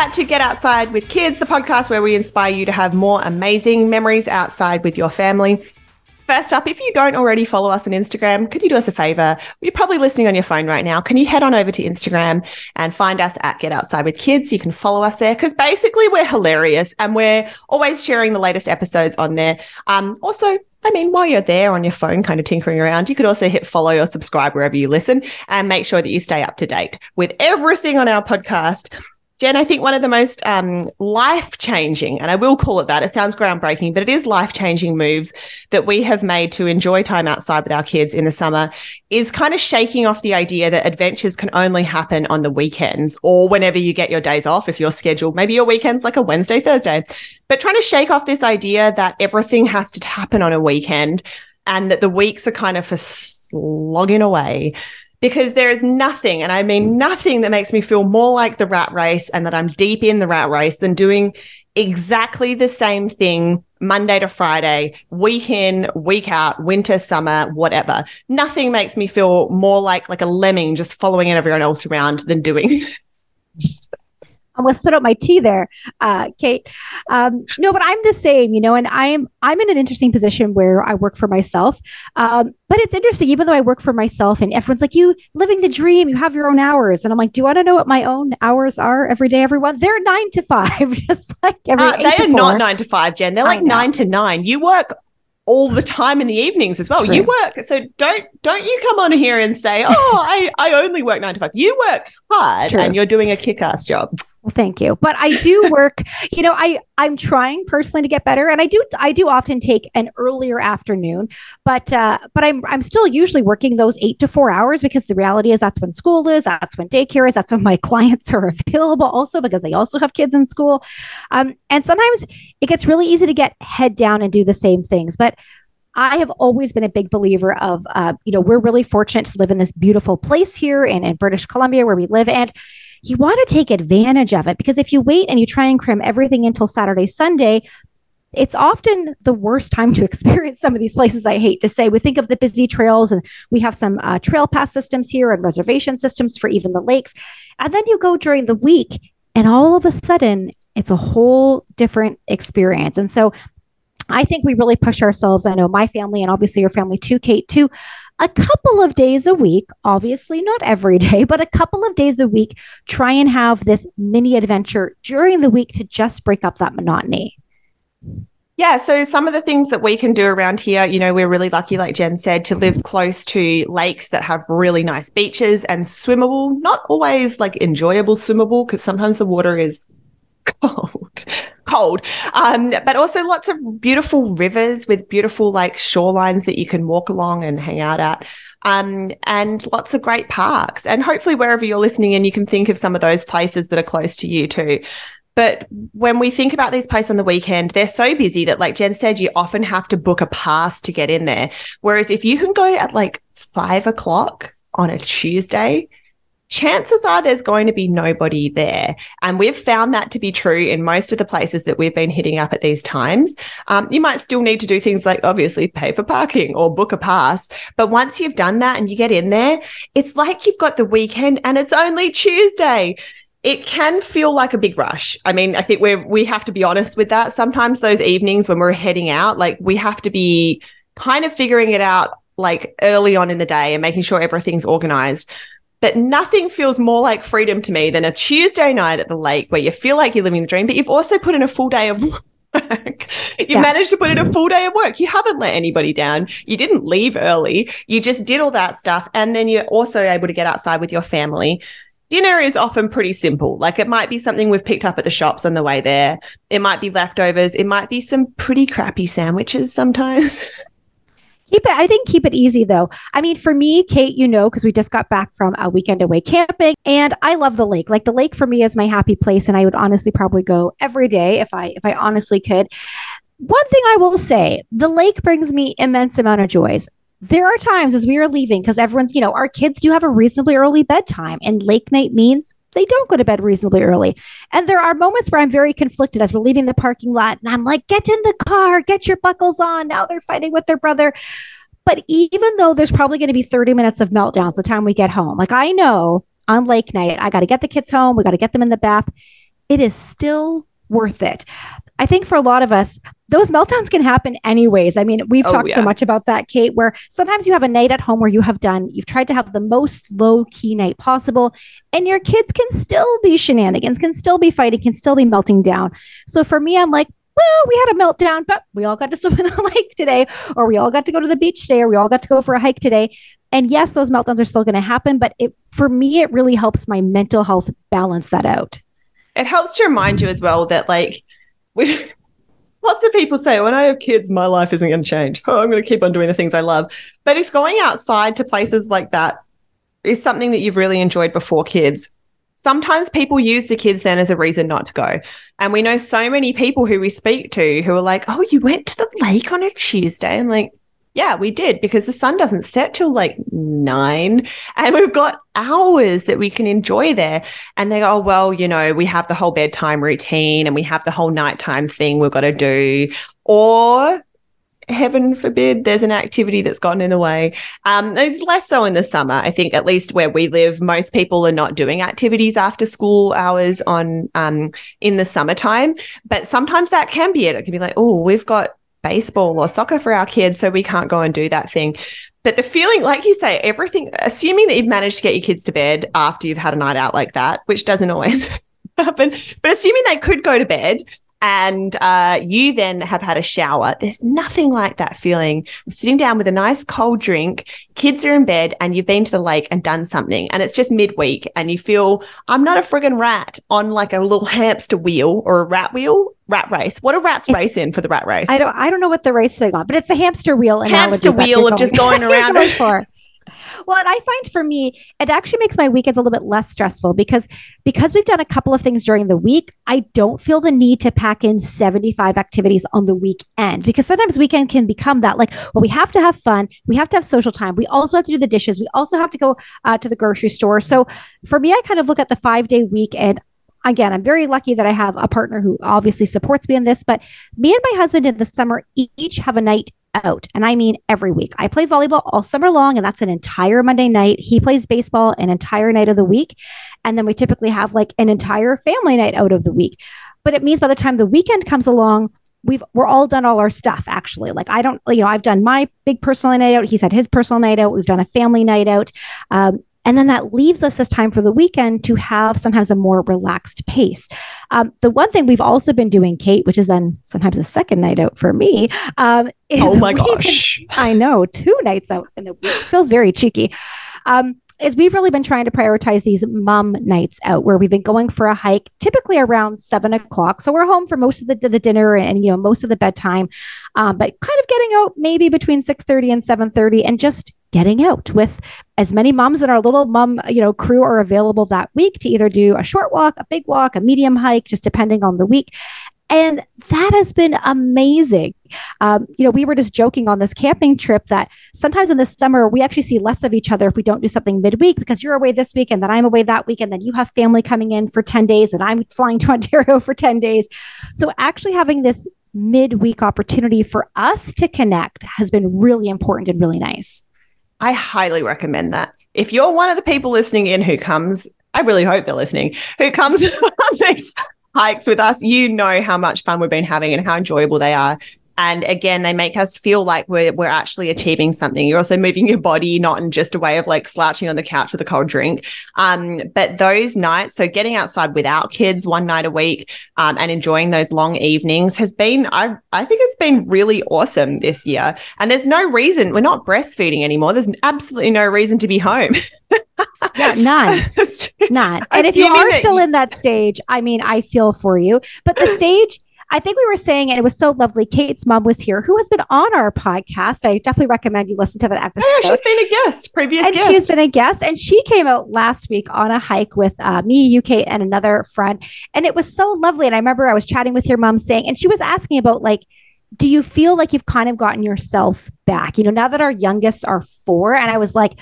back to Get Outside with Kids, the podcast where we inspire you to have more amazing memories outside with your family. First up, if you don't already follow us on Instagram, could you do us a favor? You're probably listening on your phone right now. Can you head on over to Instagram and find us at Get Outside with Kids? You can follow us there because basically we're hilarious and we're always sharing the latest episodes on there. Um, also, I mean, while you're there on your phone, kind of tinkering around, you could also hit follow or subscribe wherever you listen and make sure that you stay up to date with everything on our podcast. Jen, I think one of the most um, life changing, and I will call it that, it sounds groundbreaking, but it is life changing moves that we have made to enjoy time outside with our kids in the summer is kind of shaking off the idea that adventures can only happen on the weekends or whenever you get your days off, if you're scheduled, maybe your weekend's like a Wednesday, Thursday, but trying to shake off this idea that everything has to happen on a weekend and that the weeks are kind of for slogging away because there is nothing, and I mean hmm. nothing that makes me feel more like the rat race and that I'm deep in the rat race than doing exactly the same thing Monday to Friday, week in, week out, winter, summer, whatever. Nothing makes me feel more like like a lemming just following everyone else around than doing almost spit out my tea there, uh, Kate. Um, no, but I'm the same, you know, and I'm I'm in an interesting position where I work for myself. Um, but it's interesting, even though I work for myself, and everyone's like, "You living the dream, you have your own hours," and I'm like, "Do you want to know what my own hours are every day, everyone? They're nine to five, just like every." Uh, they are not nine to five, Jen. They're like nine to nine. You work all the time in the evenings as well. True. You work, so don't don't you come on here and say, "Oh, I I only work nine to five. You work hard, and you're doing a kick-ass job. Well, thank you. But I do work, you know, I I'm trying personally to get better and I do I do often take an earlier afternoon, but uh but I'm I'm still usually working those 8 to 4 hours because the reality is that's when school is, that's when daycare is, that's when my clients are available also because they also have kids in school. Um and sometimes it gets really easy to get head down and do the same things. But I have always been a big believer of, uh, you know, we're really fortunate to live in this beautiful place here in, in British Columbia where we live. And you want to take advantage of it because if you wait and you try and cram everything until Saturday, Sunday, it's often the worst time to experience some of these places. I hate to say, we think of the busy trails, and we have some uh, trail pass systems here and reservation systems for even the lakes. And then you go during the week, and all of a sudden, it's a whole different experience. And so, I think we really push ourselves. I know my family, and obviously your family too, Kate, to a couple of days a week, obviously not every day, but a couple of days a week, try and have this mini adventure during the week to just break up that monotony. Yeah, so some of the things that we can do around here, you know, we're really lucky, like Jen said, to live close to lakes that have really nice beaches and swimmable, not always like enjoyable swimmable, because sometimes the water is cold, cold. Um, but also lots of beautiful rivers with beautiful like shorelines that you can walk along and hang out at. Um, and lots of great parks. And hopefully wherever you're listening in, you can think of some of those places that are close to you too. But when we think about these places on the weekend, they're so busy that, like Jen said, you often have to book a pass to get in there. Whereas if you can go at like five o'clock on a Tuesday, chances are there's going to be nobody there. And we've found that to be true in most of the places that we've been hitting up at these times. Um, you might still need to do things like obviously pay for parking or book a pass. But once you've done that and you get in there, it's like you've got the weekend and it's only Tuesday it can feel like a big rush. I mean, I think we we have to be honest with that. Sometimes those evenings when we're heading out, like we have to be kind of figuring it out like early on in the day and making sure everything's organized. But nothing feels more like freedom to me than a Tuesday night at the lake where you feel like you're living the dream, but you've also put in a full day of work. you yeah. managed to put in a full day of work. You haven't let anybody down. You didn't leave early. You just did all that stuff. And then you're also able to get outside with your family. Dinner is often pretty simple. Like it might be something we've picked up at the shops on the way there. It might be leftovers. It might be some pretty crappy sandwiches sometimes. Keep it, I think keep it easy though. I mean, for me, Kate, you know, because we just got back from a weekend away camping and I love the lake. Like the lake for me is my happy place. And I would honestly probably go every day if I if I honestly could. One thing I will say, the lake brings me immense amount of joys there are times as we are leaving because everyone's you know our kids do have a reasonably early bedtime and lake night means they don't go to bed reasonably early. And there are moments where I'm very conflicted as we're leaving the parking lot and I'm like, get in the car, get your buckles on. Now they're fighting with their brother. But even though there's probably going to be 30 minutes of meltdowns the time we get home, like I know on lake night, I got to get the kids home, we got to get them in the bath. it is still worth it. I think for a lot of us, those meltdowns can happen anyways. I mean, we've oh, talked yeah. so much about that, Kate, where sometimes you have a night at home where you have done, you've tried to have the most low key night possible, and your kids can still be shenanigans, can still be fighting, can still be melting down. So for me, I'm like, well, we had a meltdown, but we all got to swim in the lake today, or we all got to go to the beach today, or we all got to go for a hike today. And yes, those meltdowns are still going to happen, but it for me, it really helps my mental health balance that out. It helps to remind you as well that like we lots of people say when I have kids, my life isn't going to change. Oh, I'm going to keep on doing the things I love. But if going outside to places like that is something that you've really enjoyed before kids, sometimes people use the kids then as a reason not to go. And we know so many people who we speak to who are like, oh, you went to the lake on a Tuesday. I'm like, yeah, we did because the sun doesn't set till like nine and we've got hours that we can enjoy there. And they go, oh, well, you know, we have the whole bedtime routine and we have the whole nighttime thing we've got to do. Or heaven forbid there's an activity that's gotten in the way. Um, less so in the summer. I think at least where we live, most people are not doing activities after school hours on um, in the summertime. But sometimes that can be it. It can be like, oh, we've got baseball or soccer for our kids, so we can't go and do that thing. But the feeling, like you say, everything, assuming that you've managed to get your kids to bed after you've had a night out like that, which doesn't always happen, but assuming they could go to bed and uh, you then have had a shower, there's nothing like that feeling of sitting down with a nice cold drink, kids are in bed, and you've been to the lake and done something. And it's just midweek, and you feel, I'm not a friggin' rat on like a little hamster wheel or a rat wheel. Rat race. What a rats it's, race in for the rat race? I don't. I don't know what the race thing on, but it's a hamster wheel. And hamster wheel of just going around. for. Well, and I find for me, it actually makes my weekends a little bit less stressful because because we've done a couple of things during the week, I don't feel the need to pack in 75 activities on the weekend because sometimes weekend can become that like, well, we have to have fun, we have to have social time, we also have to do the dishes, we also have to go uh, to the grocery store. So for me, I kind of look at the five day week and again, I'm very lucky that I have a partner who obviously supports me in this, but me and my husband in the summer each have a night out. And I mean every week. I play volleyball all summer long, and that's an entire Monday night. He plays baseball an entire night of the week. And then we typically have like an entire family night out of the week. But it means by the time the weekend comes along, we've we're all done all our stuff actually like i don't you know i've done my big personal night out he's had his personal night out we've done a family night out um, and then that leaves us this time for the weekend to have sometimes a more relaxed pace. Um, the one thing we've also been doing, Kate, which is then sometimes a second night out for me, um, is oh my gosh, been, I know two nights out in the week feels very cheeky. Um, is we've really been trying to prioritize these mom nights out where we've been going for a hike typically around seven o'clock so we're home for most of the, the dinner and you know most of the bedtime um, but kind of getting out maybe between 6.30 and 7.30 and just getting out with as many moms in our little mom, you know, crew are available that week to either do a short walk, a big walk, a medium hike, just depending on the week. And that has been amazing. Um, you know, we were just joking on this camping trip that sometimes in the summer, we actually see less of each other if we don't do something midweek because you're away this week and then I'm away that week. And then you have family coming in for 10 days and I'm flying to Ontario for 10 days. So actually having this midweek opportunity for us to connect has been really important and really nice. I highly recommend that. If you're one of the people listening in who comes, I really hope they're listening, who comes on these hikes with us, you know how much fun we've been having and how enjoyable they are. And again, they make us feel like we're we're actually achieving something. You're also moving your body, not in just a way of like slouching on the couch with a cold drink. Um, but those nights, so getting outside without kids one night a week um, and enjoying those long evenings has been, I I think it's been really awesome this year. And there's no reason we're not breastfeeding anymore. There's absolutely no reason to be home. yeah, none, none. And if you are still in that stage, I mean, I feel for you. But the stage I think we were saying, and it was so lovely. Kate's mom was here, who has been on our podcast. I definitely recommend you listen to that episode. Yeah, she's been a guest, previous and guest. she's been a guest, and she came out last week on a hike with uh, me, you, Kate, and another friend, and it was so lovely. And I remember I was chatting with your mom saying, and she was asking about like do you feel like you've kind of gotten yourself back? You know, now that our youngest are four, and I was like,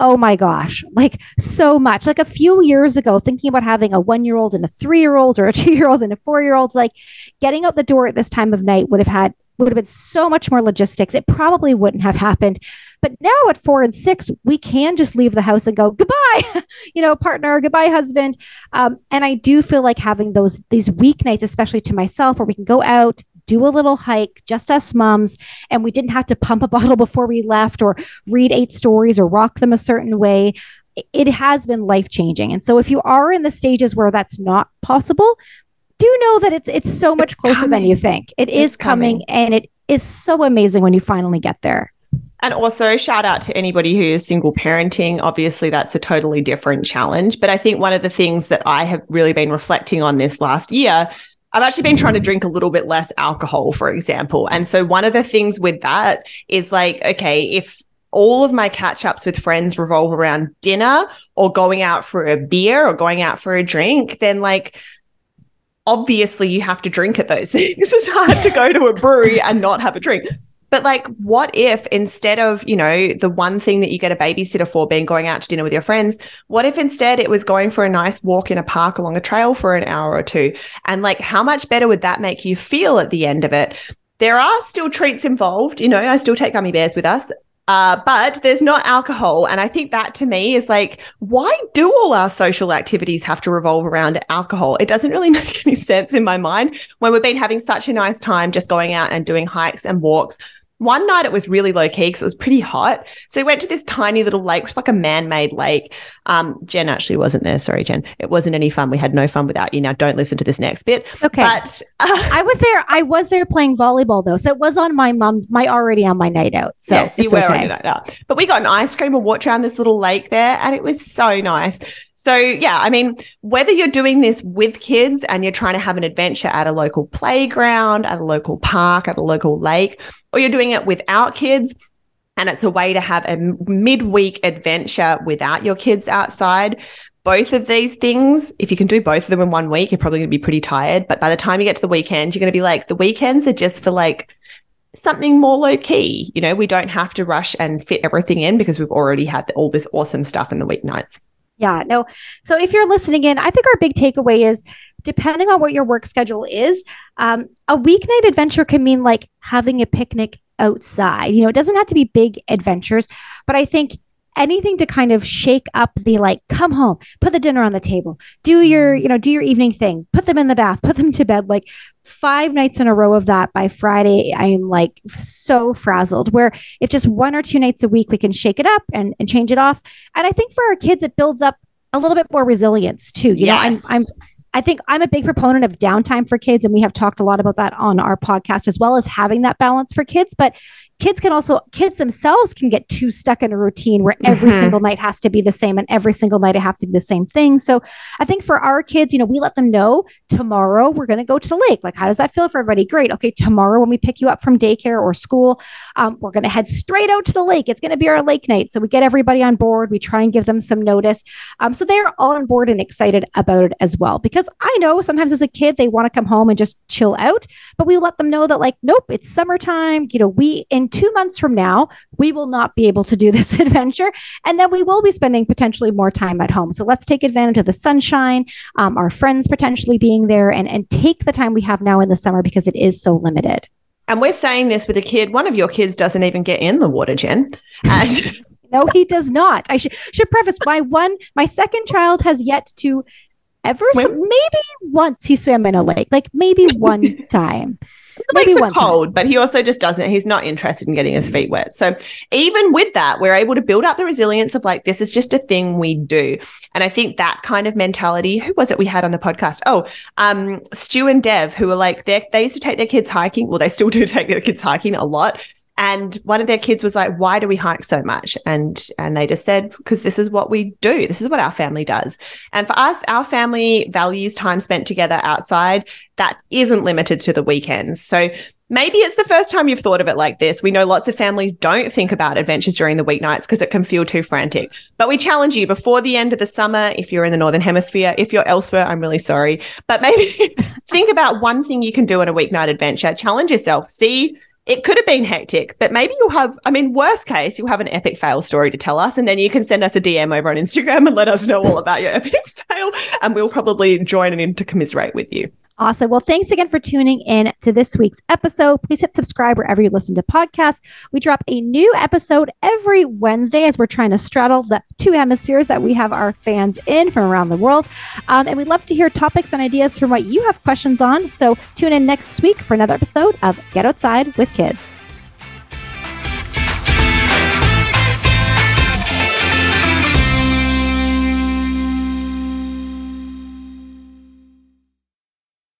oh my gosh, like so much. Like a few years ago, thinking about having a one year old and a three year old or a two year old and a four year old, like getting out the door at this time of night would have had would have been so much more logistics. It probably wouldn't have happened. But now at four and six, we can just leave the house and go goodbye, you know, partner, goodbye, husband. Um, and I do feel like having those these weeknights, especially to myself, where we can go out, do a little hike, just us moms, and we didn't have to pump a bottle before we left or read eight stories or rock them a certain way. It has been life changing. And so if you are in the stages where that's not possible, do know that it's it's so much it's closer coming. than you think. It it's is coming, coming and it is so amazing when you finally get there. And also, shout out to anybody who is single parenting. Obviously, that's a totally different challenge. But I think one of the things that I have really been reflecting on this last year, I've actually been trying to drink a little bit less alcohol, for example. And so, one of the things with that is like, okay, if all of my catch ups with friends revolve around dinner or going out for a beer or going out for a drink, then like, obviously you have to drink at those things. It's hard to go to a brewery and not have a drink. But like, what if instead of, you know, the one thing that you get a babysitter for being going out to dinner with your friends, what if instead it was going for a nice walk in a park along a trail for an hour or two? And like, how much better would that make you feel at the end of it? There are still treats involved. You know, I still take gummy bears with us. Uh, but there's not alcohol. And I think that to me is like, why do all our social activities have to revolve around alcohol? It doesn't really make any sense in my mind when we've been having such a nice time just going out and doing hikes and walks one night it was really low key because it was pretty hot. So we went to this tiny little lake, which is like a man made lake. Um, Jen actually wasn't there. Sorry, Jen. It wasn't any fun. We had no fun without you. Now don't listen to this next bit. Okay. But uh, I was there. I was there playing volleyball though. So it was on my mom, my already on my night out. So yes, you were okay. on your night out. But we got an ice cream and walked around this little lake there and it was so nice. So, yeah, I mean, whether you're doing this with kids and you're trying to have an adventure at a local playground, at a local park, at a local lake, or you're doing it without kids, and it's a way to have a midweek adventure without your kids outside. Both of these things, if you can do both of them in one week, you're probably going to be pretty tired. But by the time you get to the weekend, you're going to be like, the weekends are just for like something more low key. You know, we don't have to rush and fit everything in because we've already had all this awesome stuff in the weeknights. Yeah, no. So if you're listening in, I think our big takeaway is depending on what your work schedule is, um, a weeknight adventure can mean like having a picnic outside. You know, it doesn't have to be big adventures, but I think anything to kind of shake up the like come home put the dinner on the table do your mm. you know do your evening thing put them in the bath put them to bed like five nights in a row of that by friday i am like so frazzled where if just one or two nights a week we can shake it up and, and change it off and i think for our kids it builds up a little bit more resilience too you yes. know i'm i'm I think I'm a big proponent of downtime for kids, and we have talked a lot about that on our podcast as well as having that balance for kids. But kids can also kids themselves can get too stuck in a routine where every mm-hmm. single night has to be the same and every single night I have to do the same thing. So I think for our kids, you know, we let them know tomorrow we're going to go to the lake. Like, how does that feel for everybody? Great. Okay, tomorrow when we pick you up from daycare or school, um, we're going to head straight out to the lake. It's going to be our lake night. So we get everybody on board. We try and give them some notice. Um, so they're all on board and excited about it as well. Because I know sometimes as a kid they want to come home and just chill out, but we let them know that like, nope, it's summertime. You know, we in two months from now, we will not be able to do this adventure. And then we will be spending potentially more time at home. So let's take advantage of the sunshine, um, our friends potentially being there, and, and take the time we have now in the summer because it is so limited. And we're saying this with a kid. One of your kids doesn't even get in the water, Jen. And- no, he does not. I should should preface my one, my second child has yet to ever so maybe once he swam in a lake, like maybe one time. Makes it cold, time. but he also just doesn't. He's not interested in getting his feet wet. So even with that, we're able to build up the resilience of like this is just a thing we do. And I think that kind of mentality. Who was it we had on the podcast? Oh, um, Stu and Dev, who were like they they used to take their kids hiking. Well, they still do take their kids hiking a lot. And one of their kids was like, "Why do we hike so much?" And and they just said, "Because this is what we do. This is what our family does." And for us, our family values time spent together outside. That isn't limited to the weekends. So maybe it's the first time you've thought of it like this. We know lots of families don't think about adventures during the weeknights because it can feel too frantic. But we challenge you before the end of the summer, if you're in the Northern Hemisphere, if you're elsewhere, I'm really sorry. But maybe think about one thing you can do on a weeknight adventure. Challenge yourself. See it could have been hectic, but maybe you'll have, I mean, worst case, you'll have an epic fail story to tell us. And then you can send us a DM over on Instagram and let us know all about your epic fail. and we'll probably join in to commiserate with you. Awesome. Well, thanks again for tuning in to this week's episode. Please hit subscribe wherever you listen to podcasts. We drop a new episode every Wednesday as we're trying to straddle the two hemispheres that we have our fans in from around the world. Um, and we'd love to hear topics and ideas from what you have questions on. So tune in next week for another episode of Get Outside with Kids.